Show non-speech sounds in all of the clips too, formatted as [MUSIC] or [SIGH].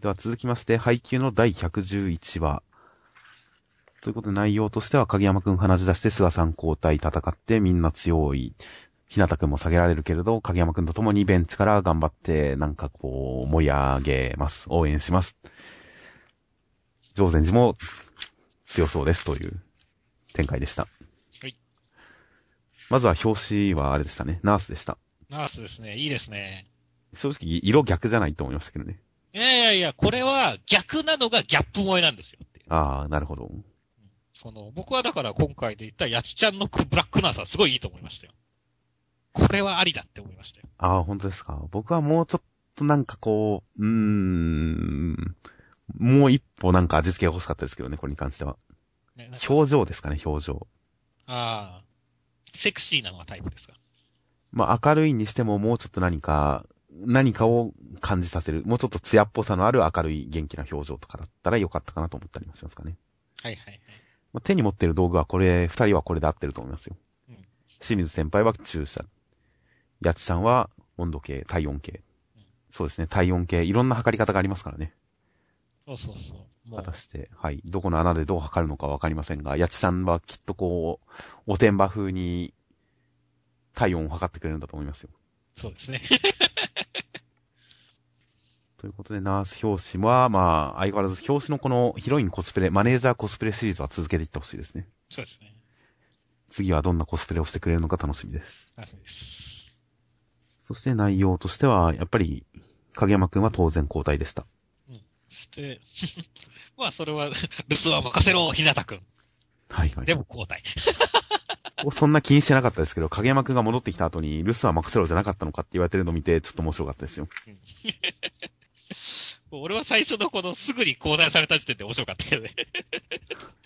では続きまして、配給の第111話。ということで内容としては、影山くん話し出して菅さん交代戦ってみんな強い。ひなたくんも下げられるけれど、影山くんと共にベンチから頑張って、なんかこう、盛り上げます。応援します。上禅寺も強そうですという展開でした。はい。まずは表紙はあれでしたね。ナースでした。ナースですね。いいですね。正直、色逆じゃないと思いましたけどね。いやいやいや、これは逆なのがギャップ萌えなんですよああ、なるほど。その、僕はだから今回で言ったやちちゃんのブラックナースはすごいいいと思いましたよ。これはありだって思いましたよ。ああ、本当ですか？僕はもうちょっとなんかこう、うーん、もう一歩なんか味付けが欲しかったですけどね、これに関しては。ね、表情ですかね、表情。ああ、セクシーなのがタイプですか？まあ明るいにしてももうちょっと何か、何かを感じさせる。もうちょっと艶っぽさのある明るい元気な表情とかだったらよかったかなと思ったりもしますかね。はいはいはい。まあ、手に持ってる道具はこれ、二人はこれで合ってると思いますよ。うん、清水先輩は注射。やちさんは温度計、体温計。うん、そうですね、体温計。いろんな測り方がありますからね。そうそうそう。果たして、はい。どこの穴でどう測るのかわかりませんが、やちさんはきっとこう、おてんば風に体温を測ってくれるんだと思いますよ。そうですね。ということで、ナース表紙は、まあ、相変わらず表紙のこのヒロインコスプレ、マネージャーコスプレシリーズは続けていってほしいですね。そうですね。次はどんなコスプレをしてくれるのか楽しみです。楽しみです。そして内容としては、やっぱり、影山くんは当然交代でした。うん。そして、[LAUGHS] まあそれは、[LAUGHS] 留守は任せろ、ひなたくん。はいはい。でも交代。[LAUGHS] そんな気にしてなかったですけど、影山くんが戻ってきた後に、留守は任せろじゃなかったのかって言われてるのを見て、ちょっと面白かったですよ。[LAUGHS] 俺は最初のこのすぐに交代された時点で面白かったけどね。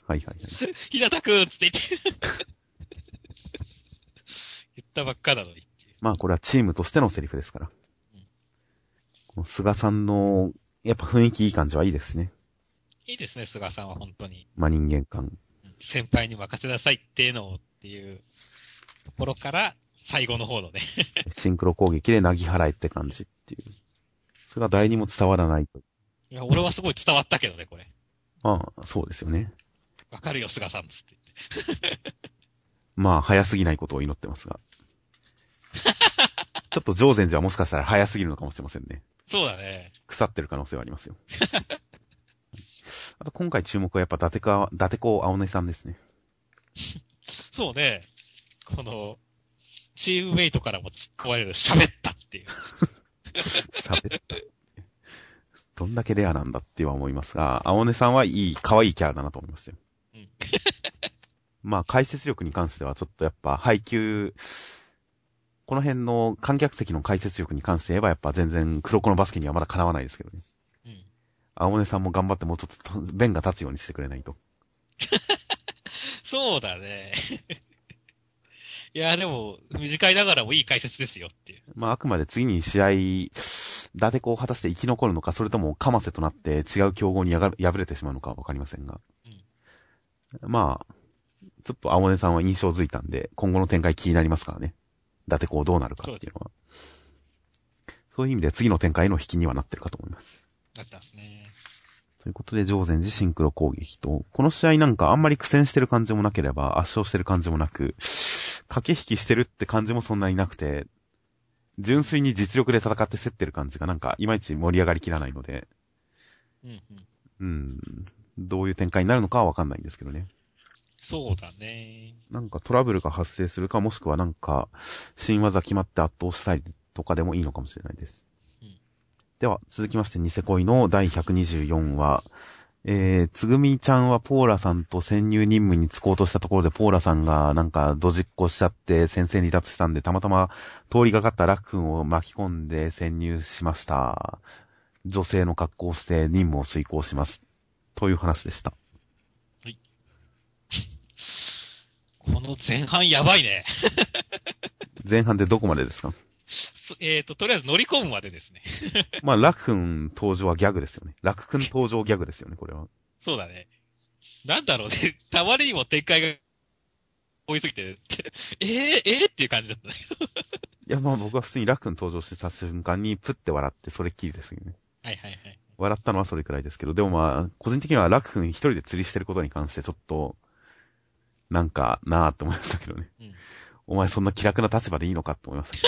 はいはいはい。ひなたくんつって言って言ったばっかなのに。まあこれはチームとしてのセリフですから。うん、この菅さんの、やっぱ雰囲気いい感じはいいですね。いいですね、菅さんは本当に。まあ人間感。先輩に任せなさいっていうのをっていうところから、最後の方のねシンクロ攻撃でなぎ払えって感じっていう。それは誰にも伝わらないと。いや、俺はすごい伝わったけどね、これ。ああ、そうですよね。わかるよ、菅さんつってって。まあ、早すぎないことを祈ってますが。[LAUGHS] ちょっと上禅寺はもしかしたら早すぎるのかもしれませんね。そうだね。腐ってる可能性はありますよ。[LAUGHS] あと今回注目はやっぱ伊達か、伊達子青根さんですね。[LAUGHS] そうね。この、チームメイトからも突っ込まれる喋ったっていう。喋った。どんだけレアなんだっては思いますが、青根さんはいい、可愛いキャラだなと思いましたよ。うん、まあ、解説力に関してはちょっとやっぱ配給、この辺の観客席の解説力に関して言えばやっぱ全然黒子のバスケにはまだかなわないですけどね。うん。青根さんも頑張ってもうちょっと弁が立つようにしてくれないと。[LAUGHS] そうだね。いや、でも、短いながらもいい解説ですよっていう。まあ、あくまで次に試合、伊達子を果たして生き残るのか、それともかませとなって違う競合に敗れてしまうのかわかりませんが。うん、まあ、ちょっと青根さんは印象づいたんで、今後の展開気になりますからね。伊達子どうなるかっていうのは。そういう意味で次の展開の引きにはなってるかと思います。なったすね。ということで、上禅寺シンクロ攻撃と、この試合なんかあんまり苦戦してる感じもなければ、圧勝してる感じもなく、駆け引きしてるって感じもそんなになくて、純粋に実力で戦って競ってる感じがなんかいまいち盛り上がりきらないので、うん、うん、うん。どういう展開になるのかはわかんないんですけどね。そうだね。なんかトラブルが発生するか、もしくはなんか、新技決まって圧倒したりとかでもいいのかもしれないです。うん、では、続きまして、ニセ恋の第124話、えー、つぐみちゃんはポーラさんと潜入任務に就こうとしたところで、ポーラさんがなんかドジっこしちゃって先生離脱したんで、たまたま通りがかったラックンを巻き込んで潜入しました。女性の格好をして任務を遂行します。という話でした。はい。この前半やばいね。[LAUGHS] 前半でどこまでですか？えっ、ー、と、とりあえず乗り込むまでですね。[LAUGHS] まあ、ラク君登場はギャグですよね。ラク君登場ギャグですよね、これは。そうだね。なんだろうね。[LAUGHS] たまりにも展開が多いすぎて、[LAUGHS] えー、えー、っていう感じだったね。いや、まあ僕は普通にラク君登場した瞬間にプって笑ってそれっきりですよね。はいはいはい。笑ったのはそれくらいですけど、でもまあ、個人的には楽君一人で釣りしてることに関してちょっと、なんかなーって思いましたけどね。うんお前そんな気楽な立場でいいのかって思いました。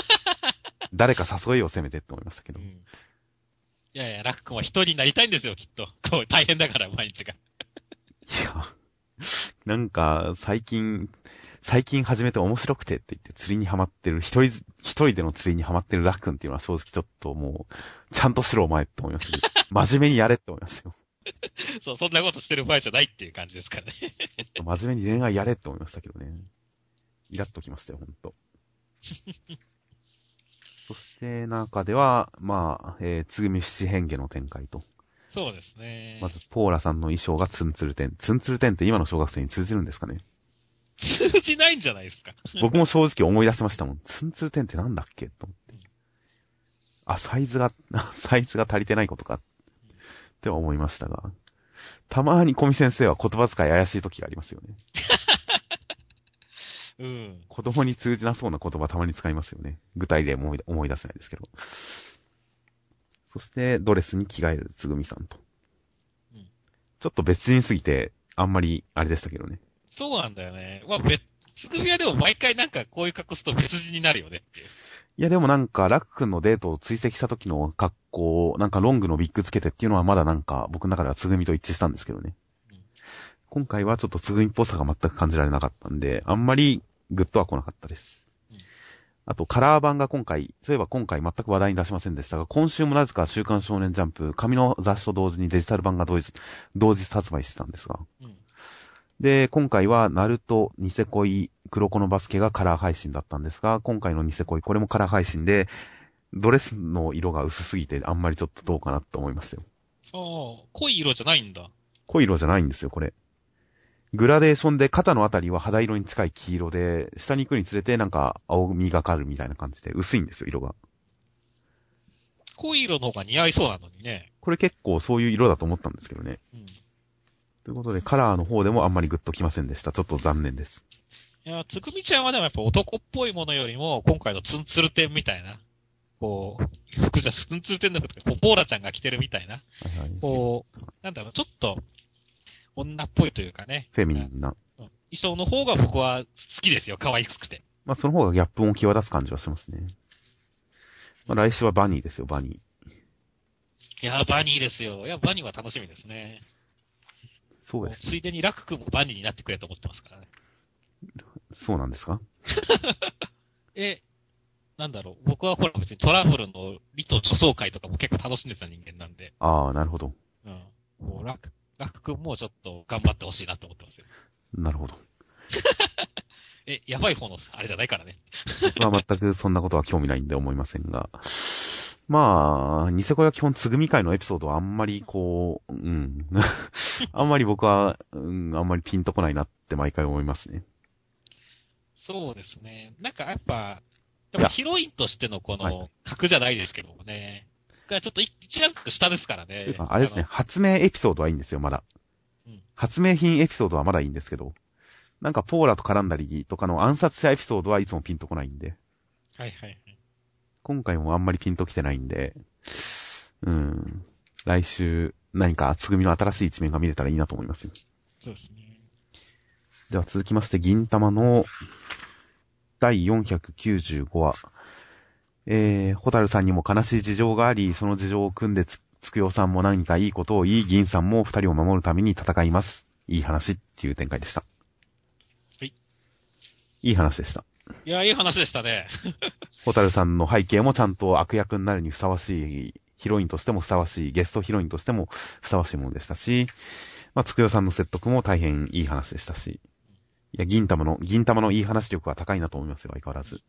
誰か誘いをせめてって思いましたけど。いうん。いやいや、楽君は一人になりたいんですよ、きっと。[LAUGHS] こう大変だから、毎日が。や、[LAUGHS] なんか、最近、最近始めて面白くてって言って釣りにハマってる、一人ず、一人での釣りにハマってる楽君っていうのは正直ちょっともう、ちゃんとしろお前って思いましたけど。[LAUGHS] 真面目にやれって思いましたよ。そう、そんなことしてる場合じゃないっていう感じですからね。真面目に恋愛やれって思いましたけどね。イラッときましたよ、ほんと。そして、中では、まあ、えー、つぐみ七変化の展開と。そうですね。まず、ポーラさんの衣装がツンツルテン。ツンツルテンって今の小学生に通じるんですかね通じないんじゃないですか。僕も正直思い出しましたもん。ツンツルテンってなんだっけと思って。あ、サイズが、[LAUGHS] サイズが足りてないことか。っては思いましたが。たまに小見先生は言葉遣い怪しい時がありますよね。うん。子供に通じなそうな言葉たまに使いますよね。具体で思い思い出せないですけど。そして、ドレスに着替えるつぐみさんと。うんちょっと別人すぎて、あんまり、あれでしたけどね。そうなんだよね。まあ、別、つぐみはでも毎回なんかこういう格好すると別人になるよねっていう。いやでもなんか、ラク君のデートを追跡した時の格好、なんかロングのビッグつけてっていうのはまだなんか、僕の中ではつぐみと一致したんですけどね。うん今回はちょっとつぐみっぽさが全く感じられなかったんで、あんまりグッとは来なかったです。うんあと、カラー版が今回、そういえば今回全く話題に出しませんでしたが、今週もなぜか週刊少年ジャンプ、紙の雑誌と同時にデジタル版が同日、同日発売してたんですが。うん。で、今回は、ナルト、ニセ恋、黒子のバスケがカラー配信だったんですが、今回のニセ恋、これもカラー配信で、ドレスの色が薄すぎて、あんまりちょっとどうかなって思いましたよ。ああ、濃い色じゃないんだ。濃い色じゃないんですよ、これ。グラデーションで肩のあたりは肌色に近い黄色で、下に行くにつれてなんか青みがかるみたいな感じで、薄いんですよ、色が。濃い色の方が似合いそうなのにね。これ結構そういう色だと思ったんですけどね。うん。ということで、カラーの方でもあんまりグッときませんでした。ちょっと残念です。いや、つぐみちゃんはでもやっぱ男っぽいものよりも、今回のツンツルテンみたいな、こう、服じゃ、ツンツルテンの服とか、こうポーラちゃんが着てるみたいな、はいはい。こう、なんだろう、ちょっと、女っぽいというかね。フェミニンな。うん衣装の方が僕は好きですよ。可愛くて。まあ、その方がギャップを際立つ感じはしますね。まあ、来週はバニーですよ、バニー。いや、バニーですよ。いや、バニーは楽しみですね。そうですね。ついでにラク君もバニーになってくれと思ってますからね。そうなんですか？[LAUGHS] え、なんだろう。僕はほら別にトラブルの理と女装会とかも結構楽しんでた人間なんで。ああ、なるほど。うん。もうラク、ラク君もちょっと頑張ってほしいなと思ってますよ。なるほど。[LAUGHS] え、やばい方の、あれじゃないからね。僕は全くそんなことは興味ないんで思いませんが。まあ、ニセコは基本つぐみ会のエピソードはあんまりこう、うん。[LAUGHS] あんまり僕は、うん、あんまりピンとこないなって毎回思いますね。そうですね。なんかやっぱ、やっぱヒロインとしてのこはいの、格じゃないですけどもね。がちょっと一一ランク下ですからねあれですね、発明エピソードはいいんですよ、まだうん。発明品エピソードはまだいいんですけど、なんかポーラと絡んだりとかの暗殺者エピソードはいつもピンとこないんで、はいはいはい。今回もあんまりピンときてないんで、うん。来週、何かつぐみの新しい一面が見れたらいいなと思いますよ。そうですね。では続きまして、銀玉の第495話。えー、ホタルさんにも悲しい事情があり、その事情を組んでつ、つくよさんも何かいいことを言い、銀さんも二人を守るために戦います。いい話っていう展開でした。はい。いい話でした。いや、いい話でしたね。ホタルさんの背景もちゃんと悪役になるにふさわしい、ヒロインとしてもふさわしい、ゲストヒロインとしてもふさわしいものでしたし、まあ、つくよさんの説得も大変いい話でしたし、いや、銀玉の、銀玉のいい話力は高いなと思いますよ、相変わらず。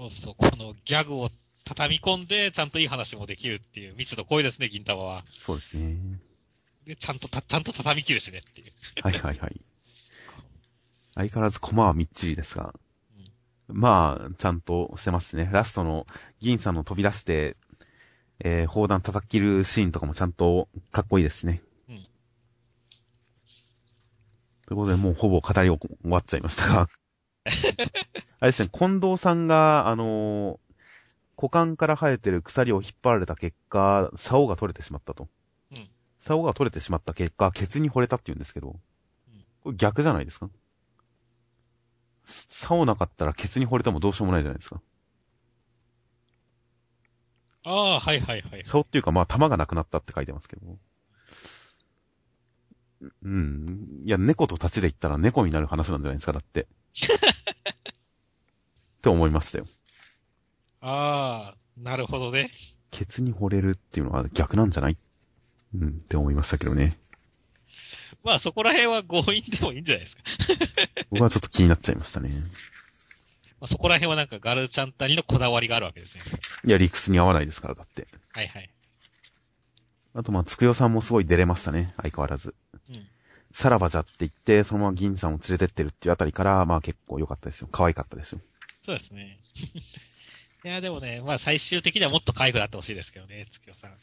そうそう、このギャグを畳み込んで、ちゃんといい話もできるっていう密度濃いですね、銀玉は。そうですね。で、ちゃんとた、ちゃんと畳み切るしねっていう。はいはいはい。相変わらずコマはみっちりですが、まあ、ちゃんとしてますね。ラストの銀さんの飛び出して、えー、砲弾叩き切るシーンとかもちゃんとかっこいいですね。うんということで、もうほぼ語り終わっちゃいましたが。[LAUGHS] あれですね、近藤さんが、あのー股間から生えてる鎖を引っ張られた結果、竿が取れてしまったと。竿が取れてしまった結果、ケツに惚れたって言うんですけど、これ逆じゃないですか？竿なかったらケツに惚れてもどうしようもないじゃないですか。ああ、はいはいはい。竿っていうか、まあ、弾がなくなったって書いてますけど。うん。いや、猫と立ちで言ったら猫になる話なんじゃないですか、だって。[LAUGHS] って思いましたよ。ああ、なるほどね。ケツに惚れるっていうのは逆なんじゃない？うん、って思いましたけどね。まあそこら辺は強引でもいいんじゃないですか。[LAUGHS] 僕はちょっと気になっちゃいましたね。まあ、そこら辺はなんかガルちゃんたりのこだわりがあるわけですね。いや、理屈に合わないですから、だって。はいはい。あと、まあ、つくよさんもすごい出れましたね、相変わらず。うん。さらばじゃって言って、そのまま銀さんを連れてってるっていうあたりから、まあ結構良かったですよ。可愛かったですよ。そうですね。[LAUGHS] いや、でもね、まあ最終的にはもっと可愛くなってほしいですけどね、月夜さん。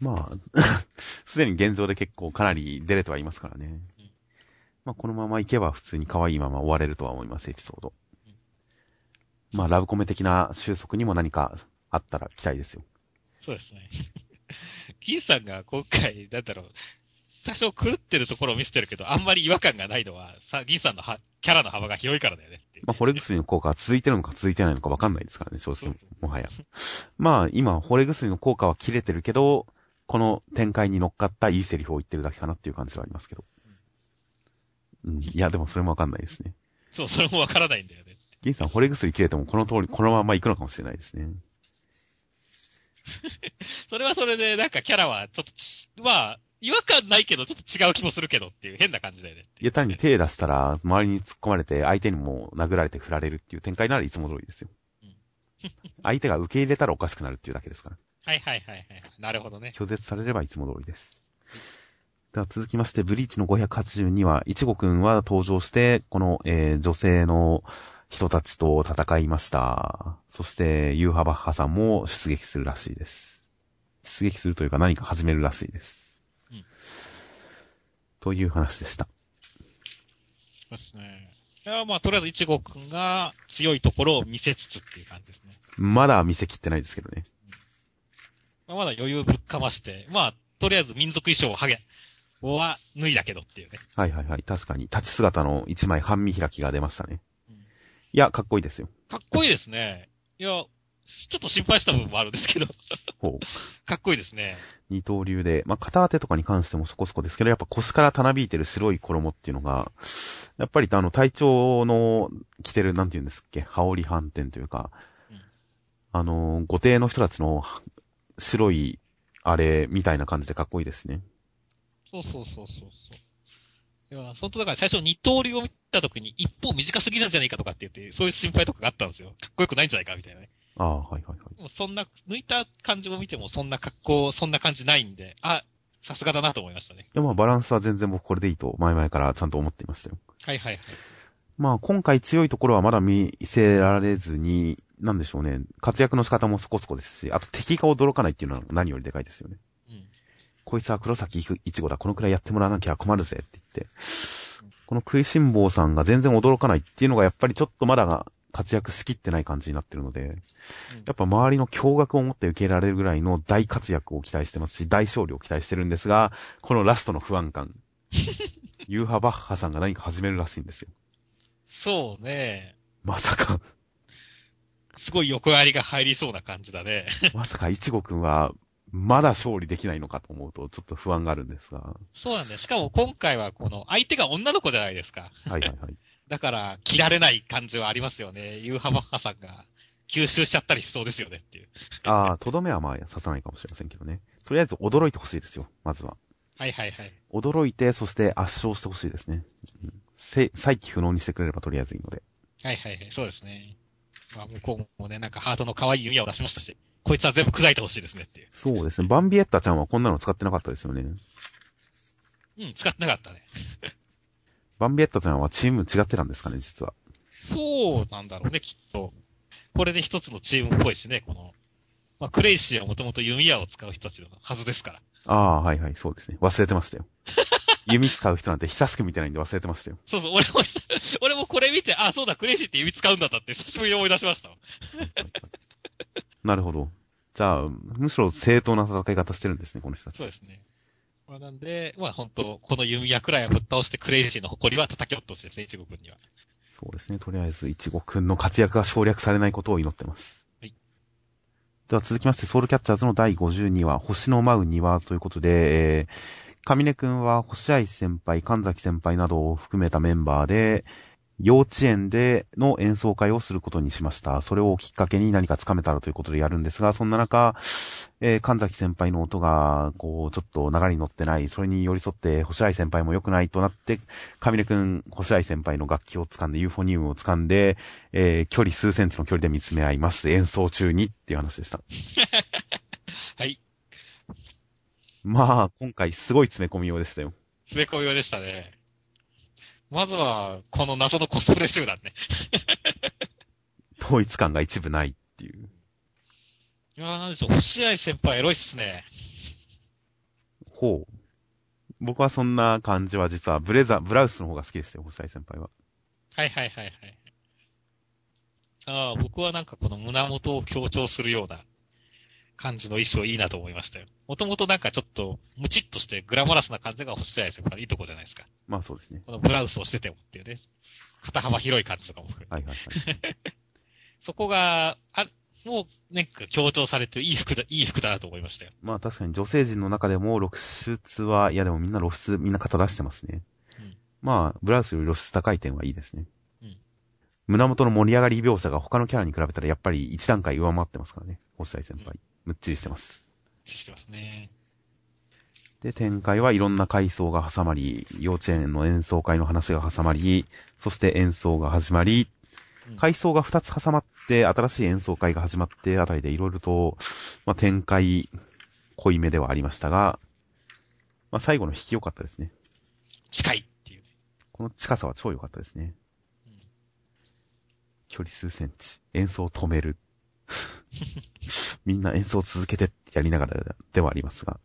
まあ、[LAUGHS] すでに現状で結構かなり出れてはいますからね。うんまあ、このままいけば普通に可愛いまま終われるとは思います、エピソード。まあ、ラブコメ的な収束にも何かあったら期待ですよ。そうですね。[LAUGHS] 銀さんが今回、なんだろう、多少狂ってるところを見せてるけど、あんまり違和感がないのは、さ、銀さんのはキャラの幅が広いからだよねまあ、惚れ薬の効果は続いてるのか続いてないのか分かんないですからね、正直もはや。まあ、今、惚れ薬の効果は切れてるけど、この展開に乗っかったいいセリフを言ってるだけかなっていう感じはありますけど。うん。[LAUGHS] いや、でもそれも分かんないですね。そう、それもわからないんだよね。銀さん、惚れ薬切れてもこの通り、このまま行くのかもしれないですね。[LAUGHS] それはそれで、なんかキャラはちょっとち、まあ、違和感ないけど、ちょっと違う気もするけどっていう変な感じだよねいや、単に手出したら、周りに突っ込まれて、相手にも殴られて振られるっていう展開ならいつも通りですようん。相手が受け入れたらおかしくなるっていうだけですから。はいはいはいはい。なるほどね。拒絶されればいつも通りです。では続きまして、ブリーチの582は、いちごくんは登場して、この、えー女性の人たちと戦いました。そして、ユーハバッハさんも出撃するらしいです。出撃するというか何か始めるらしいです。うんという話でした。そうですね。いや、まあ、とりあえず、いちごくんが強いところを見せつつっていう感じですね。まだ見せきってないですけどね。まあ、まだ余裕ぶっかまして、まあ、とりあえず民族衣装をハゲ、は脱いだけどっていうね。はいはいはい。確かに、立ち姿の一枚半身開きが出ましたね。うんいや、かっこいいですよ。かっこいいですね。いや、ちょっと心配した部分もあるんですけど、ほう。かっこいいですね。二刀流で、まあ、片当てとかに関してもそこそこですけど、やっぱ腰からたなびいてる白い衣っていうのが、やっぱりあの、隊長の着てる、なんて言うんですっけ、羽織反転というか、うんあの、御帝の人たちの白い、あれ、みたいな感じでかっこいいですね。そうそうそうそうそう。いや、本当だから最初二刀流を見たときに一方短すぎなんじゃないかとかって言って、そういう心配とかがあったんですよ。かっこよくないんじゃないかみたいなね。ああ、はいはいはい。でもそんな、抜いた感じを見てもそんな格好、そんな感じないんで、あ、さすがだなと思いましたね。いや、まあ、バランスは全然僕これでいいと、前々からちゃんと思っていましたよ。はいはいはい。まあ、今回強いところはまだ見せられずに、なんでしょうね。活躍の仕方もそこそこですし、あと敵が驚かないっていうのは何よりでかいですよね。うん。こいつは黒崎いちごだ、このくらいやってもらわなきゃ困るぜって言って、この食いしん坊さんが全然驚かないっていうのがやっぱりちょっとまだが活躍しきってない感じになってるので、やっぱ周りの驚愕を持って受け入れられるぐらいの大活躍を期待してますし、大勝利を期待してるんですが、このラストの不安感。[LAUGHS] ユーハバッハさんが何か始めるらしいんですよ。そうね。まさか、すごい横やりが入りそうな感じだね。まさかいちごくんは、まだ勝利できないのかと思うと、ちょっと不安があるんですが。そうなんだよ。しかも今回はこの、相手が女の子じゃないですか。はいはいはい。だから、切られない感じはありますよね。ユーハマッハさんが吸収しちゃったりしそうですよねっていう。ああ、とどめはまあ刺さないかもしれませんけどね。とりあえず驚いてほしいですよ、まずは。はいはいはい。驚いて、そして圧勝してほしいですね。うんせ再起不能にしてくれればとりあえずいいので。はいはいはい。そうですね。まあ向こうもね、なんかハートの可愛い弓矢を出しましたし、こいつは全部砕いてほしいですねっていう。そうですね。バンビエッタちゃんはこんなの使ってなかったですよね。うん、使ってなかったね。バンビエッタちゃんはチーム違ってたんですかね、実は。そうなんだろうね、きっと。これで一つのチームっぽいしね、この。まあ、クインシーはもともと弓矢を使う人たちのはずですから。ああ、はいはい、そうですね。忘れてましたよ。[LAUGHS] 弓使う人なんて久しく見てないんで忘れてましたよ。そうそう、俺も、[LAUGHS] 俺もこれ見て、あ、そうだ、クインシーって弓使うんだったって久しぶりに思い出しましたわ。なるほど。じゃあ、むしろ正統な戦い方してるんですね、この人たち。そうですね。まあ、なんで、まあ本当この弓矢くらいはぶっ倒してクインシーの誇りは叩き落としですね、一護には。そうですね。とりあえず、いちごくんの活躍が省略されないことを祈ってます。はい。では続きまして、ソウルキャッチャーズの第52話、星の舞う庭ということで、えー、上根くんは星合先輩、神崎先輩などを含めたメンバーで、幼稚園での演奏会をすることにしました。それをきっかけに何かつかめたらということでやるんですが、そんな中、えー、神崎先輩の音が、こう、ちょっと流れに乗ってない、それに寄り添って、星合先輩も良くないとなって、上根くん、星合先輩の楽器を掴んで、ユーフォニウムを掴んで、えー、距離数センチの距離で見つめ合います。演奏中にっていう話でした。[LAUGHS] はい。まあ、今回すごい詰め込みようでしたよ。詰め込みようでしたね。まずは、この謎のコスプレ集団ね。統一感が一部ないっていう。いやー、なんでしょう、星合先輩エロいっすね。ほう。僕はそんな感じは実はブレザー、ブラウスの方が好きでしたよ、星合先輩は。はいはいはいはい。ああ、僕はなんかこの胸元を強調するような感じの衣装いいなと思いましたよ。もともとなんかちょっと、ムチっとしてグラマラスな感じが欲しいですよ。いいとこじゃないですか。まあそうですね。このブラウスをしててもっていうね。肩幅広い感じとかも。はいはいはい。[LAUGHS] そこが、あ、もう、なんか強調されていい服だ、いい服だなと思いましたよ。まあ確かに女性陣の中でも露出は、いやでもみんな露出、みんな肩出してますね。うん、まあ、ブラウスより露出高い点はいいですね。うん。胸元の盛り上がり描写が他のキャラに比べたらやっぱり一段階上回ってますからね。星合先輩。うんむっちりしてます。むっちりしてますね。で、展開はいろんな階層が挟まり、幼稚園の演奏会の話が挟まり、そして演奏が始まり、階層が2つ挟まって、新しい演奏会が始まって、あたりでいろいろと、まあ、展開、濃いめではありましたが、まあ、最後の引き良かったですね。近いっていう。この近さは超良かったですね。うん、距離数センチ。演奏を止める。[LAUGHS] みんな演奏を続けてやりながらではありますが。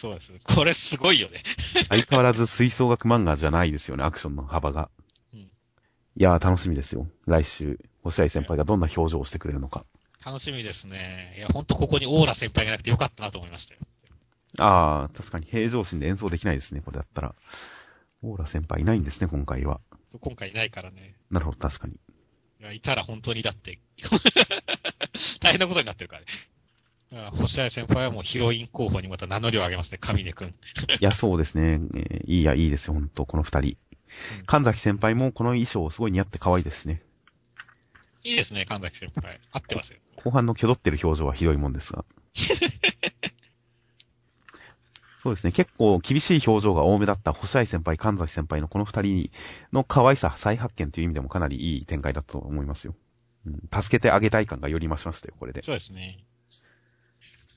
そうです。これすごいよね。相変わらず吹奏楽漫画じゃないですよね、アクションの幅が。うん、いやー楽しみですよ。来週、星合先輩がどんな表情をしてくれるのか。楽しみですね。いや、ほんとここにオーラ先輩がなくてよかったなと思いましたよ。ああ、確かに平常心で演奏できないですね、これだったら。オーラ先輩いないんですね、今回は。今回いないからね。なるほど、確かに。いや、いたら本当にだって [LAUGHS] 大変なことになってるからね。星合先輩はもうヒロイン候補にまた名乗りを上げますね、神根くん。いや、そうですね。えー、いいや、いいですよ、本当この二人。うん、神崎先輩もこの衣装すごい似合って可愛いですね。いいですね、神崎先輩。合ってますよ。後半の挙動ってる表情はひどいもんですが。[LAUGHS] そうですね。結構厳しい表情が多めだった星合先輩、神崎先輩のこの二人の可愛さ再発見という意味でもかなりいい展開だと思いますよ。うん、助けてあげたい感がより増しましたよ、これで。そうですね。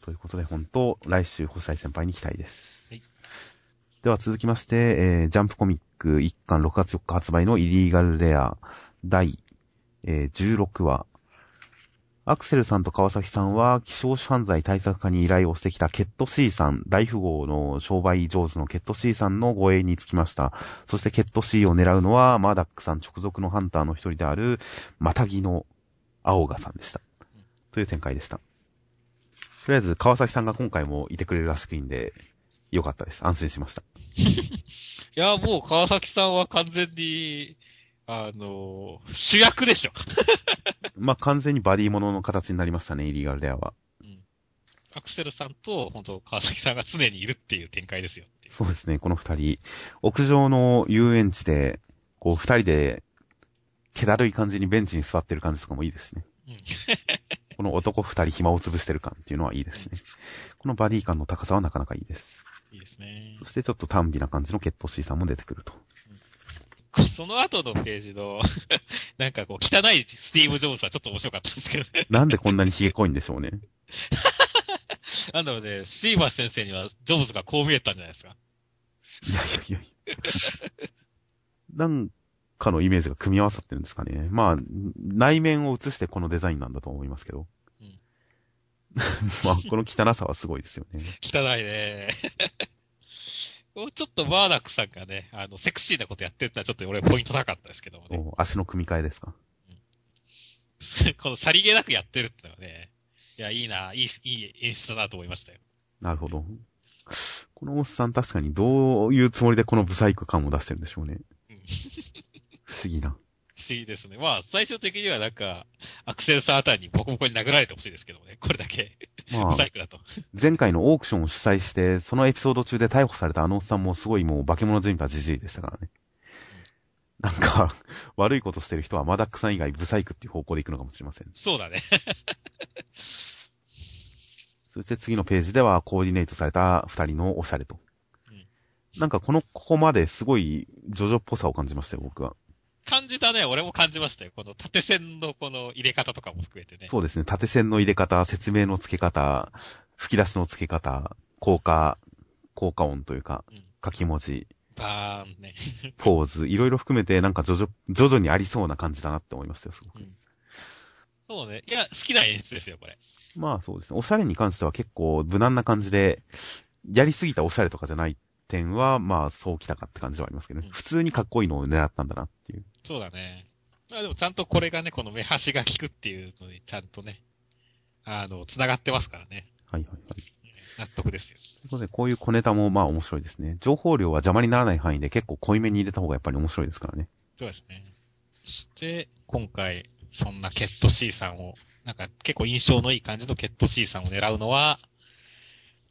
ということで、本当、来週、星合先輩に期待です。はい。では続きまして、えー、ジャンプコミック1巻6月4日発売のイリーガルレア第、えー、16話、アクセルさんと川崎さんは、希少種犯罪対策課に依頼をしてきたケット C さん、大富豪の商売上手のケット C さんの護衛につきました。そしてケット C を狙うのは、マーダックさん直属のハンターの一人である、マタギの青賀さんでした。という展開でした。とりあえず、川崎さんが今回もいてくれるらしくいいんで、よかったです。安心しました。[LAUGHS] いや、もう川崎さんは完全に、あの、主役でしょ。[LAUGHS] まあ、完全にバディものの形になりましたね、イリーガルレアは。うん。アクセルさんと、本当川崎さんが常にいるっていう展開ですよ。そうですね、この二人。屋上の遊園地で、こう、二人で、気だるい感じにベンチに座ってる感じとかもいいですね。うん。この男二人暇を潰してる感っていうのはいいですしね。このバディ感の高さはなかなかいいです。いいですね。そしてちょっと短美な感じのケット C さんも出てくると。その後のページの [LAUGHS] なんかこう、汚いスティーブ・ジョブズはちょっと面白かったんですけどねなんでこんなに冷え濃いんでしょうね。なんだろうね、シーバー先生にはジョブズがこう見えたんじゃないですか。いやいやいやなんかのイメージが組み合わさってるんですかね。まあ、内面を映してこのデザインなんだと思いますけど。うん、まあ、この汚さはすごいですよね。汚いね。ちょっとワーダックさんがね、あの、セクシーなことやってるのはちょっと俺ポイント高かったですけどもね。足の組み替えですか、うん、[LAUGHS] このさりげなくやってるってのはね、いや、いいな、いい、いい演出だなと思いましたよ。なるほど。このおっさん確かにどういうつもりでこのブサイク感を出してるんでしょうね。うん [LAUGHS] 不思議な。不思議ですね。まあ、最終的にはなんか、アクセルサーあたりにボコボコに殴られてほしいですけどね。これだけ、まあブサ、イクだと。前回のオークションを主催して、そのエピソード中で逮捕されたあのおっさんもすごいもう化け物じみたじじいでしたからね。[LAUGHS] なんか、悪いことしてる人はマダックさん以外ブサイクっていう方向で行くのかもしれません。そうだね。[LAUGHS] そして次のページではコーディネートされた二人のおしゃれと。うんなんかこの、ここまですごいジョジョっぽさを感じましたよ、僕は。感じたね。俺も感じましたよ。この縦線のこの入れ方とかも含めてね。そうですね、縦線の入れ方、説明の付け方、吹き出しの付け方、効果、効果音というかうん、書き文字、バーンね。[LAUGHS] ポーズ、いろいろ含めてなんかジョジョ、徐々にありそうな感じだなって思いましたよ、すごく。そうね。いや、好きな演出ですよ、これ。まあそうですね。おしゃれに関しては結構無難な感じで、やりすぎたおしゃれとかじゃない点は、まあそうきたかって感じはありますけどね。うん普通にかっこいいのを狙ったんだなっていう。そうだね。まあでもちゃんとこれがね、この目端が効くっていうのにちゃんとね、あの、繋がってますからね。はいはいはい。納得ですよ。ということで、こういう小ネタもまあ面白いですね。情報量は邪魔にならない範囲で結構濃いめに入れた方がやっぱり面白いですからね。そうですね。そして、今回、そんなケット C さんを、なんか結構印象のいい感じのケット C さんを狙うのは、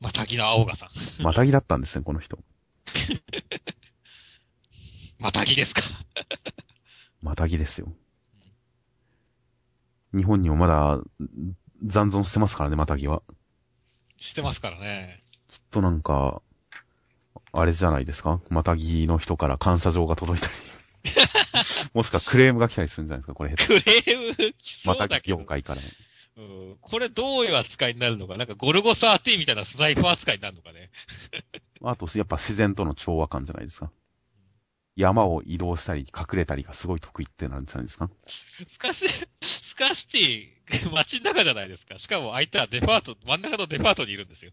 またぎの青賀さん。またぎだったんですね、この人。[LAUGHS] またぎですか。またぎですよ。日本にもまだ残存してますからね、またぎは。してますからね。きっとなんか、あれじゃないですか？またぎの人から感謝状が届いたり。[LAUGHS] もしくはクレームが来たりするんじゃないですか？これ。クレームまたぎ。業界から。うん、これどういう扱いになるのか？なんかゴルゴ13みたいなスナイパー扱いになるのかね。[LAUGHS] あと、やっぱ自然との調和感じゃないですか？山を移動したり、隠れたりがすごい得意ってなるんじゃないですか？スカシ、スカシティ、街の中じゃないですか。しかも相手はデパート、真ん中のデパートにいるんですよ。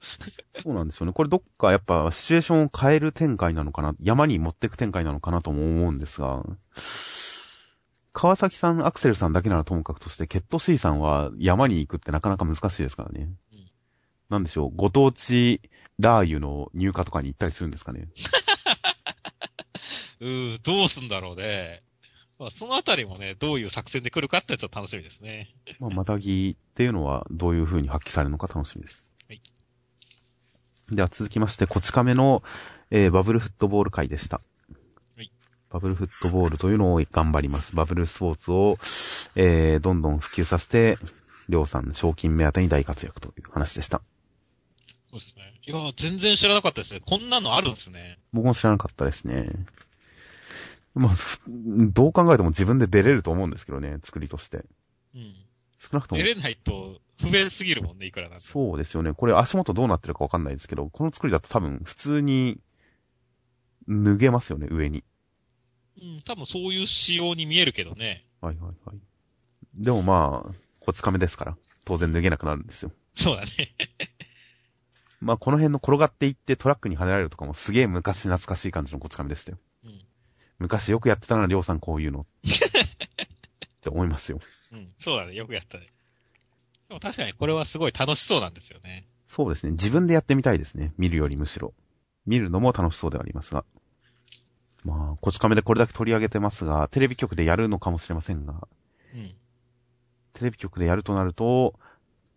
そうなんですよね。これどっかやっぱシチュエーションを変える展開なのかな？山に持ってく展開なのかなとも思うんですが、川崎さん、アクセルさんだけならともかくとして、ケット C さんは山に行くってなかなか難しいですからね。うんなんでしょう、ご当地ラー油の入荷とかに行ったりするんですかね。[LAUGHS] うー、どうすんだろうね。まあ、そのあたりもね、どういう作戦で来るかってちょっと楽しみですね。[LAUGHS] まあ、またぎっていうのはどういう風に発揮されるのか楽しみです。はい。では続きまして、こち亀の、えーバブルフットボール会でした。はい。バブルフットボールというのを頑張ります。バブルスポーツを、えー、どんどん普及させて、りょうさん賞金目当てに大活躍という話でした。そうですね。いや、全然知らなかったですね。こんなのあるんですね。僕も知らなかったですね。まあ、ふどう考えても自分で出れると思うんですけどね、作りとして。うん。少なくとも出。れないと不便すぎるもんね、いくらなんでもそうですよね。これ足元どうなってるかわかんないですけど、この作りだと多分普通に脱げますよね、上に。うん、多分そういう仕様に見えるけどね。はいはいはい。でもまあ、こち亀ですから、当然脱げなくなるんですよ。そうだね。まあこの辺の転がっていってトラックに跳ねられるとかもすげえ昔懐かしい感じのこち亀でしたよ。うん。昔よくやってたな、りょうさんこういうの。って思いますよ。うん。そうだね。よくやったね。でも確かにこれはすごい楽しそうなんですよね。そうですね。自分でやってみたいですね。見るよりむしろ。見るのも楽しそうではありますが。まあ、こち亀でこれだけ取り上げてますが、テレビ局でやるのかもしれませんが、うん。テレビ局でやるとなると、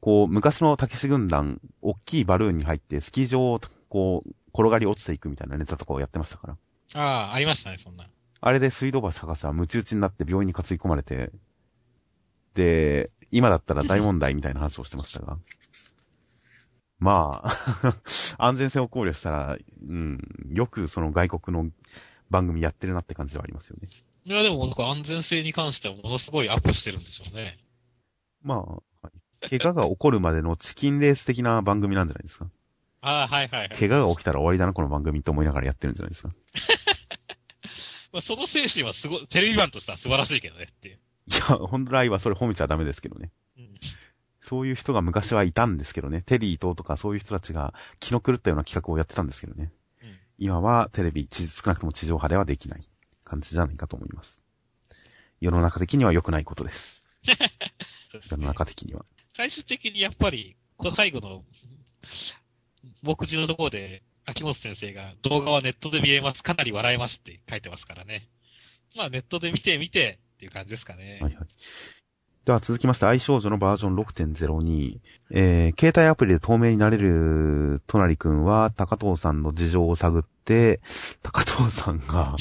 こう、昔のたけし軍団、大きいバルーンに入って、スキー場を、こう、転がり落ちていくみたいなネタとかをやってましたから。ああ、ありましたね、そんな。あれで水道橋博士はムチ打ちになって病院に担ぎ込まれて、で、今だったら大問題みたいな話をしてましたが。まあ、[LAUGHS] 安全性を考慮したら、うん、よくその外国の番組やってるなって感じではありますよね。いや、でもなんか安全性に関してはものすごいアップしてるんでしょうね。まあ、はい怪我が起こるまでのチキンレース的な番組なんじゃないですか？ああ、はいはいはい。怪我が起きたら終わりだな、この番組って思いながらやってるんじゃないですか？[LAUGHS] まあ、その精神はすごい、テレビ版としては素晴らしいけどねっていう。いや、本来はそれ褒めちゃダメですけどね。うん。そういう人が昔はいたんですけどね。テリーととかそういう人たちが気の狂ったような企画をやってたんですけどね。うん今はテレビ、地少なくとも地上波ではできない感じじゃないかと思います。世の中的には良くないことです。[LAUGHS] 世のね中的には。最終的にやっぱり、この最後の、目次のところで、秋元先生が動画はネットで見えます、かなり笑えますって書いてますからね。まあネットで見てみてっていう感じですかね。はいはい。では続きまして、愛少女のバージョン6.02。えー、携帯アプリで透明になれるトナリくんは、高藤さんの事情を探って、高藤さんが、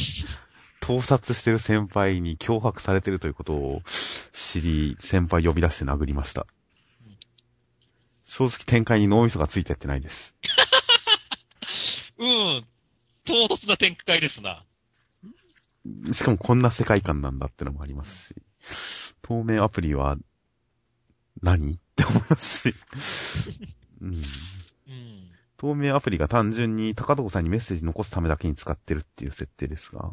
盗撮してる先輩に脅迫されてるということを知り、先輩呼び出して殴りました。正直展開に脳みそがついてってないです。うん。唐突な展開ですな。しかもこんな世界観なんだってのもありますし、透明アプリは何って思いますし、うん、うん。透明アプリが単純に高藤さんにメッセージ残すためだけに使ってるっていう設定ですが、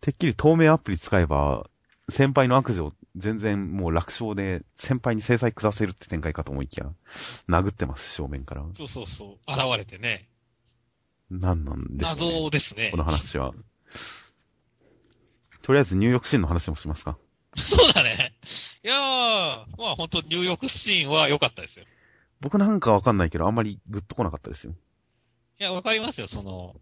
てっきり透明アプリ使えば、先輩の悪女全然もう楽勝で先輩に制裁下せるって展開かと思いきや、殴ってます、正面から。そうそうそう。現れてね。何なんでしょう、ね、謎ですねこ。の話は。とりあえず入浴シーンの話もしますか。[LAUGHS] そうだね。いやー、まあ本当入浴シーンは良かったですよ。僕なんかわかんないけど、あんまりグッとこなかったですよ。いや、わかりますよ、その、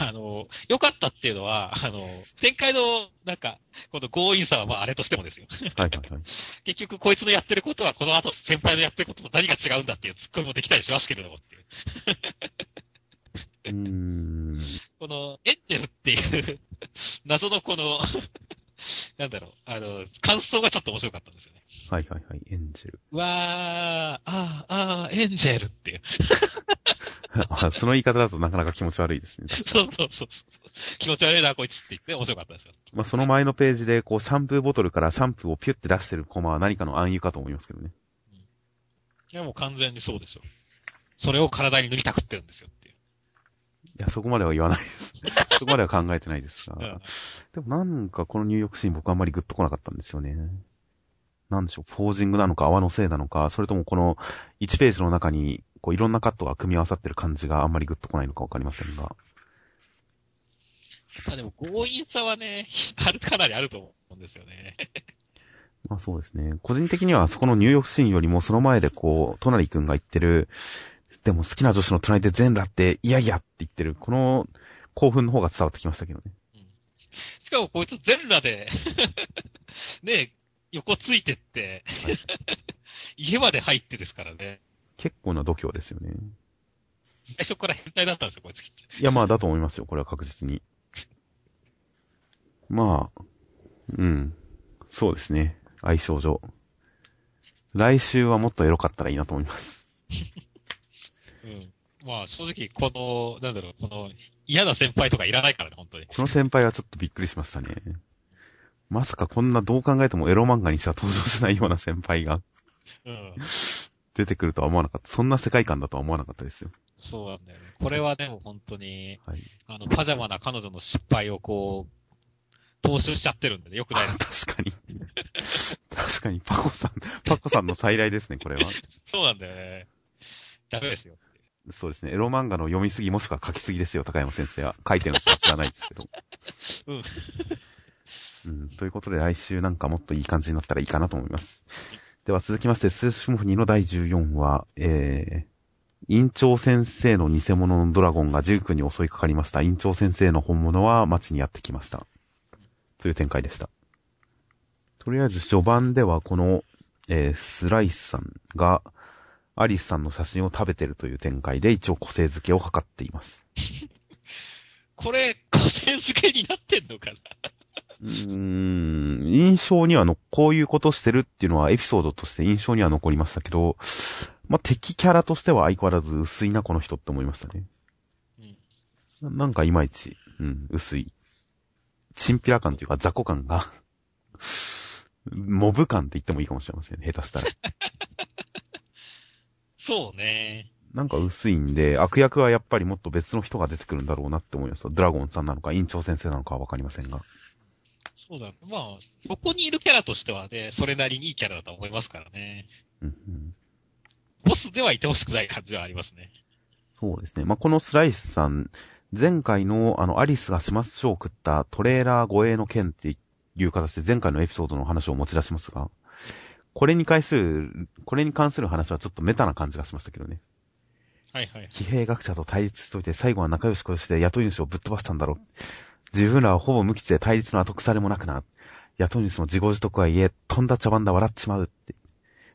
あの、良かったっていうのは、あの、展開の、なんか、この強引さはまああれとしてもですよ。はいはいはい。[LAUGHS] 結局こいつのやってることはこの後先輩のやってることと何が違うんだっていうツッコミもできたりしますけれどもっていう。うーん。[LAUGHS] この、エンジェルっていう、[LAUGHS] 謎のこの、[LAUGHS] なんだろう、あの、感想がちょっと面白かったんですよね。はいはいはい。エンジェル。うわー、あー、あー、エンジェルっていう。[LAUGHS] あその言い方だとなかなか気持ち悪いですね。[LAUGHS] そうそうそうそう。気持ち悪いな、こいつって言って面白かったですよ。まあ、その前のページで、こう、シャンプーボトルからシャンプーをピュッて出してるコマは何かの暗喩かと思いますけどね。いや、もう完全にそうですよ。それを体に塗りたくってるんですよや、そこまでは言わないです。[LAUGHS] そこまでは考えてないですが。うんでもなんかこの入浴シーン僕あんまりグッとこなかったんですよね。なんでしょう、フォージングなのか泡のせいなのか、それともこの1ページの中に、こういろんなカットが組み合わさってる感じがあんまりグッとこないのかわかりませんが。まあでも強引さはね、[LAUGHS] ある、かなりあると思うんですよね。まあそうですね。個人的にはそこの入浴シーンよりもその前でこう、トナリ君が言ってる、でも好きな女子の隣で全裸って、いやいやって言ってる、この興奮の方が伝わってきましたけどね。しかもこいつ全裸で、[LAUGHS] ね、横ついてって、家まで入ってですからね。結構な度胸ですよね。最初から変態だったんですよ、こいつきっと。いやまあだと思いますよ、これは確実に。まあ、うん。そうですね。相性上。来週はもっとエロかったらいいなと思います。うん。まあ正直、この、なんだろう、この、嫌な先輩とかいらないからね、本当に。この先輩はちょっとびっくりしましたね。まさかこんなどう考えてもエロ漫画にしか登場しないような先輩がうん。出てくるとは思わなかった。そんな世界観だとは思わなかったですよ。そうなんだよね。これはでも本当に、はい。あの、パジャマな彼女の失敗をこう、踏襲しちゃってるんでね、よくない。[LAUGHS] 確かに。確かに、パコさん、パコさんの再来ですね、これは。[LAUGHS] そうなんだよね。ダメですよ。そうですね。エロ漫画の読みすぎもしくは書きすぎですよ、高山先生は。書いてるのか知らないですけど。[LAUGHS] うん。うん。ということで来週なんかもっといい感じになったらいいかなと思います。では続きまして、スーシモフニの第14話、えー、院長先生の偽物のドラゴンがジュークに襲いかかりました。院長先生の本物は街にやってきました。という展開でした。とりあえず序盤ではこの、えー、スライスさんが、アリスさんの写真を食べてるという展開で一応個性づけを図っています。[LAUGHS] これ、個性付けになってんのかな？[LAUGHS] うーん、印象にはの、こういうことしてるっていうのはエピソードとして印象には残りましたけど、まあ、敵キャラとしては相変わらず薄いな、この人って思いましたね。うん。ななんかいまいち、うん、薄い。チンピラ感というか雑魚感が、モブ感って言ってもいいかもしれませんね、下手したら。[LAUGHS] そうね。なんか薄いんで、悪役はやっぱりもっと別の人が出てくるんだろうなって思いました。ドラゴンさんなのか、院長先生なのかはわかりませんが。そうだ。まあ、横にいるキャラとしてはね、それなりにいいキャラだと思いますからね。うんうんボスではいてほしくない感じはありますね。そうですね。まあ、このスライスさん、前回のあの、アリスが始末書を送ったトレーラー護衛の件っていう形で前回のエピソードの話を持ち出しますが、これに関する、これに関する話はちょっとメタな感じがしましたけどね。はいはい。騎兵学者と対立しといて最後は仲良しこよしで雇い主をぶっ飛ばしたんだろう。自分らはほぼ無傷で対立の後腐れもなくな。雇い主の自業自得はいえ、とんだ茶番だ笑っちまうって。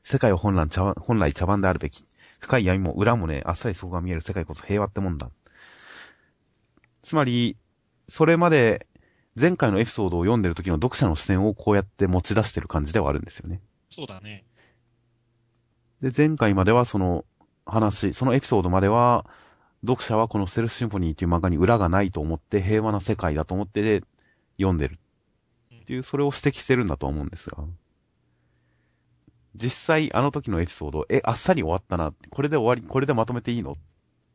世界は本来茶本来茶番であるべき。深い闇も裏もね、あっさりそこが見える世界こそ平和ってもんだ。つまり、それまで前回のエピソードを読んでる時の読者の視点をこうやって持ち出してる感じではあるんですよね。そうだね。で、前回まではその話、そのエピソードまでは、読者はこのステルスシンフォニーっていう漫画に裏がないと思って平和な世界だと思ってで読んでるっていう、それを指摘してるんだと思うんですが。実際あの時のエピソード、え、あっさり終わったな。これで終わり、これでまとめていいのっ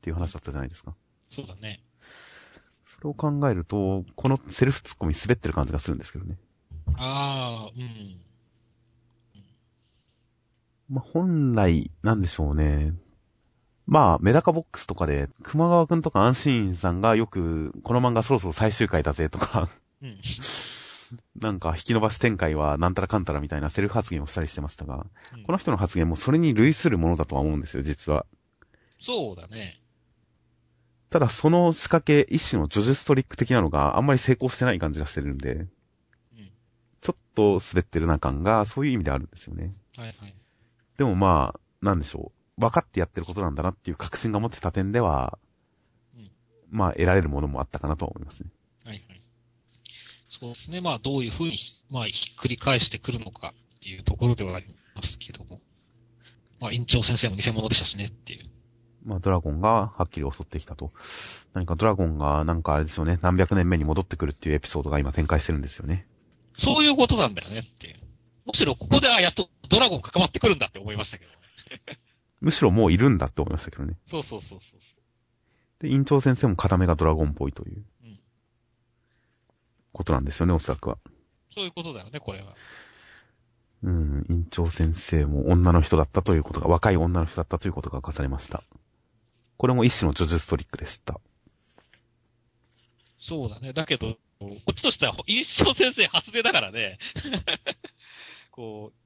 ていう話だったじゃないですか。そうだね。それを考えると、このセルフツッコミ滑ってる感じがするんですけどね。ああ、うん。まあ、本来、なんでしょうね。まあ、メダカボックスとかで、熊川くんとか安心さんがよく、この漫画そろそろ最終回だぜとか、うん。なんか引き伸ばし展開はなんたらかんたらみたいなセルフ発言をしたりしてましたが、うんこの人の発言もそれに類するものだとは思うんですよ、実は。そうだね。ただその仕掛け、一種のジョジュストリック的なのがあんまり成功してない感じがしてるんで、うん。ちょっと滑ってるな感がそういう意味であるんですよね。はいはい。でもまあ、なんでしょう。分かってやってることなんだなっていう確信が持ってた点では、うんまあ得られるものもあったかなとは思いますね。はいはい。そうですね。まあ、どういうふうに、まあ、ひっくり返してくるのかっていうところではありますけども。まあ、院長先生も偽物でしたしねっていう。まあドラゴンがはっきり襲ってきたと。何かドラゴンがなんかあれですよね、何百年目に戻ってくるっていうエピソードが今展開してるんですよね。そういうことなんだよねっていう。むしろここで、あ、やっとドラゴン関わってくるんだって思いましたけど。[LAUGHS] むしろもういるんだって思いましたけどね。そうそうそうそう。で、院長先生も片目がドラゴンっぽいといううん。ことなんですよね、おそらくは。そういうことだよね、これは。うん、院長先生も女の人だったということが、若い女の人だったということが明かされました。これも一種のジョジュストリックでした。そうだね。だけど、こっちとしては、印象先生初出だからね。[LAUGHS] こう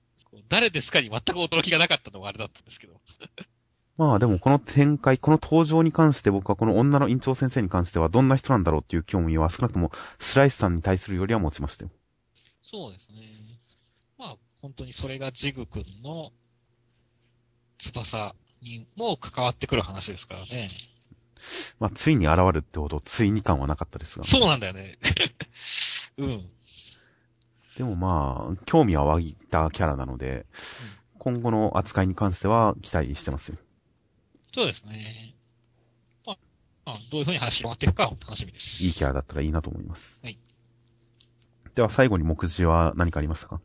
誰ですかに全く驚きがなかったのがあれだったんですけど。まあでもこの展開、この登場に関して僕はこの女の院長先生に関してはどんな人なんだろうっていう興味は少なくともスライスさんに対するよりは持ちましたよ。そうですね。まあ、本当にそれがジグ君の翼にも関わってくる話ですからね。まあついに現るってほどついに感はなかったですが。そうなんだよね。[LAUGHS] うん。でもまあ、興味は湧いたキャラなので、今後の扱いに関しては期待してますよ。そうですね。まあ、まあ、どういうふうに話が広がっていくか楽しみです。いいキャラだったらいいなと思います。はい。では最後に目次は何かありましたか？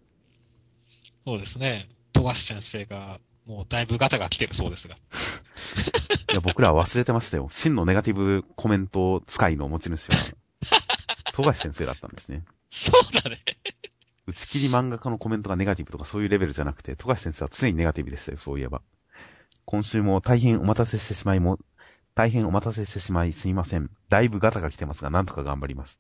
そうですね。富樫先生が、もうだいぶガタが来てるそうですが。いや、僕らは忘れてましたよ。真のネガティブコメント使いの持ち主は、富樫先生だったんですね。[LAUGHS] そうだね。打ち切り漫画家のコメントがネガティブとかそういうレベルじゃなくて、富樫先生は常にネガティブでしたよ、そういえば。今週も大変お待たせしてしまいも、大変お待たせしてしまいすいません。だいぶガタが来てますが、なんとか頑張ります。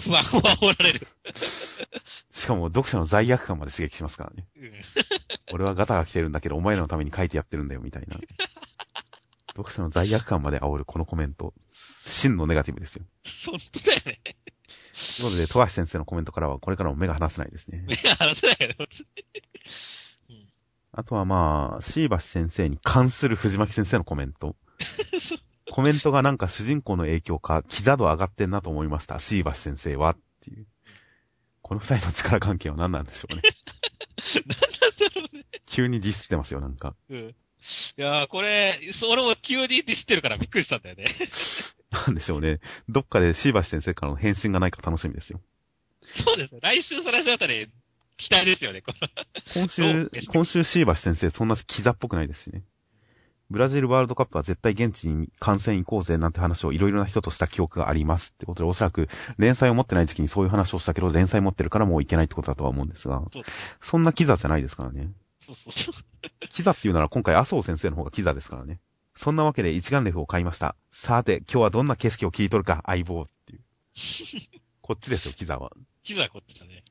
不安を煽られる。しかも読者の罪悪感まで刺激しますからね。うん俺はガタが来てるんだけど、お前らのために書いてやってるんだよ、みたいな。読者の罪悪感まで煽るこのコメント。真のネガティブですよ。本当だよね。ということで、富樫先生のコメントからはこれからも目が離せないですね。[LAUGHS] 目が離せないよね。本当にあとはまあ、椎橋先生に関する藤巻先生のコメント。[LAUGHS] コメントがなんか主人公の影響か、キザ度上がってんなと思いました。椎橋先生は。っていう。この二人の力関係は何なんでしょ [LAUGHS] うね。急にディスってますよ、なんか。うん。いやー、これ、それも急にディスってるからびっくりしたんだよね。なんでしょうね。どっかで椎橋先生からの返信がないか楽しみですよ。そうですね。来週、再来週あたり、期待ですよね、この。今ど週今週椎橋先生そんなキザっぽくないですしね。ブラジルワールドカップは絶対現地に観戦行こうぜなんて話をいろいろな人とした記憶がありますってことで、おそらく連載を持ってない時期にそういう話をしたけど、連載持ってるからもういけないってことだとは思うんですが、そ。そんなキザじゃないですからね。そうそうそう。キザっていうなら今回麻生先生の方がキザですからね。そんなわけで一眼レフを買いました。さて、今日はどんな景色を切り取るか相棒っていう。こっちですよ、キザは。キザはこっちだね。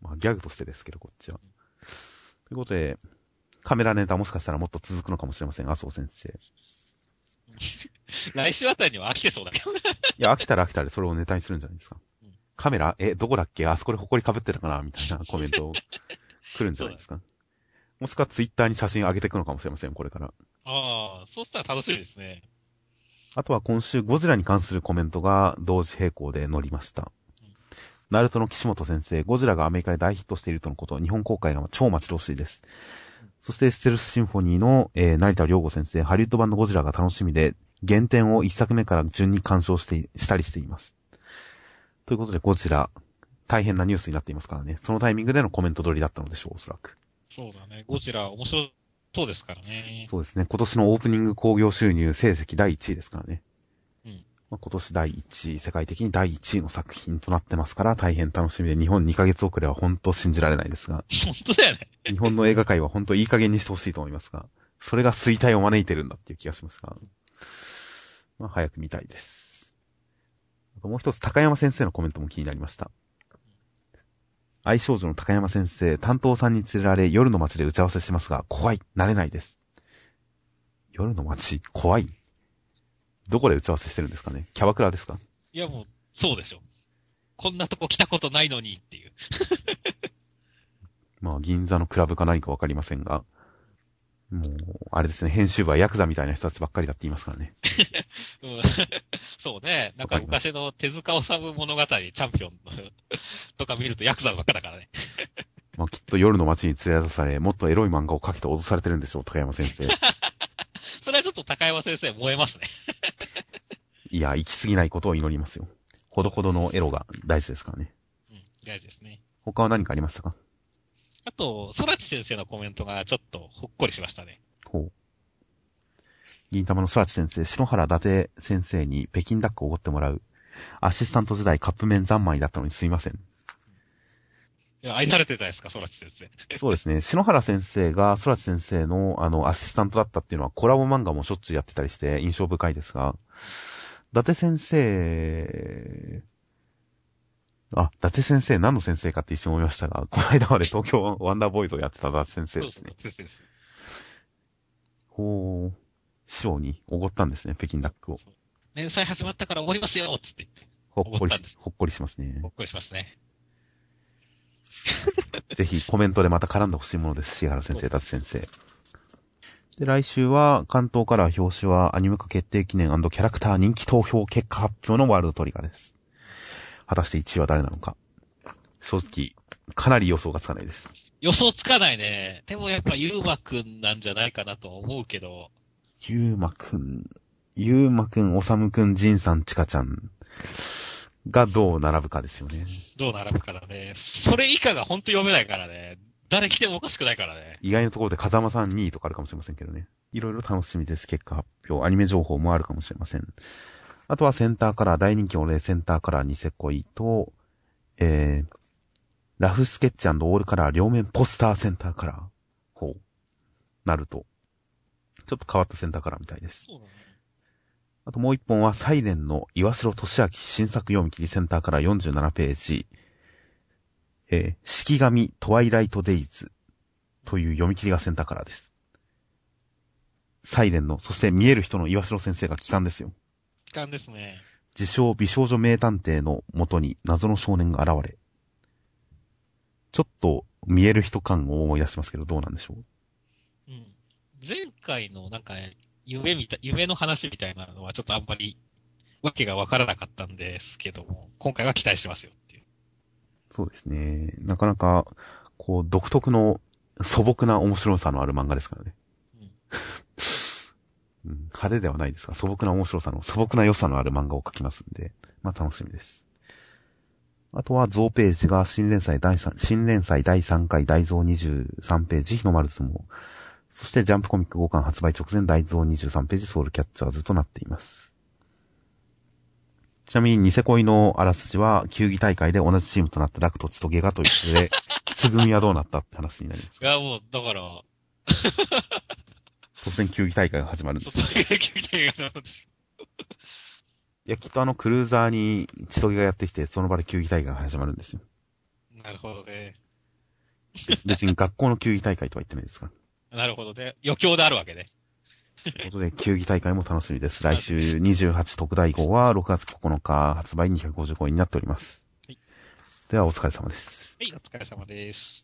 まあ、ギャグとしてですけど、こっちは。ということで、カメラネタもしかしたらもっと続くのかもしれません、麻生先生。来週あたりには飽きてそうだけど。いや、飽きたら飽きたでそれをネタにするんじゃないですか。うん、カメラ？え、どこだっけ？あそこで埃被ってたかな？みたいなコメント来るんじゃないですか。もしくはツイッターに写真上げていくのかもしれません、これから。ああ、そうしたら楽しみですね。あとは今週ゴジラに関するコメントが同時並行で載りました。ナルトの岸本先生、ゴジラがアメリカで大ヒットしているとのことを日本公開が超待ち遠しいです。そしてステルスシンフォニーの、えー、成田良吾先生、ハリウッド版のゴジラが楽しみで、原点を一作目から順に鑑賞して、したりしています。ということで、ゴジラ、大変なニュースになっていますからね。そのタイミングでのコメント撮りだったのでしょう、おそらく。そうだね。ゴジラ、面白そうですからね。そうですね。今年のオープニング興行収入成績第1位ですからね。まあ、今年第1位、世界的に第1位の作品となってますから、大変楽しみで、日本2ヶ月遅れは本当信じられないですが。本当だよね。日本の映画界は本当いい加減にしてほしいと思いますが、それが衰退を招いてるんだっていう気がしますが、まあ、早く見たいです。あともう一つ、高山先生のコメントも気になりました。愛少女の高山先生、担当さんに連れられ夜の街で打ち合わせしますが、怖い、慣れないです。夜の街、怖いどこで打ち合わせしてるんですかね？キャバクラですか？いやもう、そうでしょ。こんなとこ来たことないのにっていう。[LAUGHS] まあ、銀座のクラブか何かわかりませんが、もう、あれですね、編集部はヤクザみたいな人たちばっかりだって言いますからね。うん、そうね。なんか昔の手塚治虫物語、チャンピオンとか見るとヤクザばっかだからね。[LAUGHS] まあきっと夜の街に連れ出され、もっとエロい漫画を描けと脅されてるんでしょう、高山先生。[LAUGHS] それはちょっと高山先生燃えますね。[LAUGHS] いや、行き過ぎないことを祈りますよ。ほどほどのエロが大事ですからね。うん、大事ですね。他は何かありましたか？あと、空知先生のコメントがちょっとほっこりしましたね。ほう。銀玉の空知先生、篠原伊達先生に北京ダックをおごってもらう。アシスタント時代カップ麺三昧だったのにすいません。いや、愛されてるじゃないですか、空知先生。そうですね。篠原先生が空知先生の、あの、アシスタントだったっていうのはコラボ漫画もしょっちゅうやってたりして印象深いですが、伊達先生、あ、伊達先生何の先生かって一瞬思いましたが、この間まで東京ワンダーボーイズをやってた伊達先生ですね。ほう、師匠におごったんですね、北京ダックを。連載始まったからおごりますよつって言って。ほっこりし、ほっこりしますね。ほっこりしますね。[LAUGHS] ぜひコメントでまた絡んでほしいものです。椎原先生、達先生。で、来週は関東から表紙はアニメ化決定記念キャラクター人気投票結果発表のワールドトリガーです。果たして1位は誰なのか。正直、かなり予想がつかないです。予想つかないね。でもやっぱゆうまくんなんじゃないかなと思うけど。ゆうまくん、ゆうまくん、おさむくん、じんさん、ちかちゃん。がどう並ぶかですよね。どう並ぶかだね。それ以下が本当読めないからね。誰来てもおかしくないからね。意外なところで風間さん2位とかあるかもしれませんけどね。いろいろ楽しみです。結果発表。アニメ情報もあるかもしれません。あとはセンターカラー、大人気の例センターカラーニセコイと、えー、ラフスケッチオールカラー両面ポスターセンターカラー。ほう。なると。ちょっと変わったセンターカラーみたいです。あともう一本はサイレンの岩城俊明新作読み切りセンターから47ページ。えー、式神トワイライトデイズという読み切りがセンターからです。サイレンの、そして見える人の岩城先生が帰還ですよ。帰還ですね。自称美少女名探偵の元に謎の少年が現れ、ちょっと見える人感を思い出しますけど、どうなんでしょう？うん。前回のなんか、夢みたい、夢の話みたいなのはちょっとあんまり、わけがわからなかったんですけども、今回は期待してますよっていう。そうですね。なかなか、こう、独特の素朴な面白さのある漫画ですからね。うん、派手ではないですが、素朴な面白さの、素朴な良さのある漫画を描きますんで、まあ楽しみです。あとは、増ページが新連載第3、新連載第3回大増23ページ、日の丸相撲。そしてジャンプコミック5巻発売直前大蔵23ページソウルキャッチャーズとなっています。ちなみにニセ恋のあらすじは、球技大会で同じチームとなったダクトチとゲガということで、[LAUGHS] つぐみはどうなったって話になります。いや、もう、だから、突然球技大会が始まるんです、ね。突然球技大会が始まるんです。いや、きっとあのクルーザーに千棘がやってきて、その場で球技大会が始まるんですよ。なるほどね。別に学校の球技大会とは言ってないですかなるほどね。余興であるわけね。ということで、球技大会も楽しみです。来週28特大号は6月9日発売255円になっております。はいでは、お疲れ様です。はい、お疲れ様です。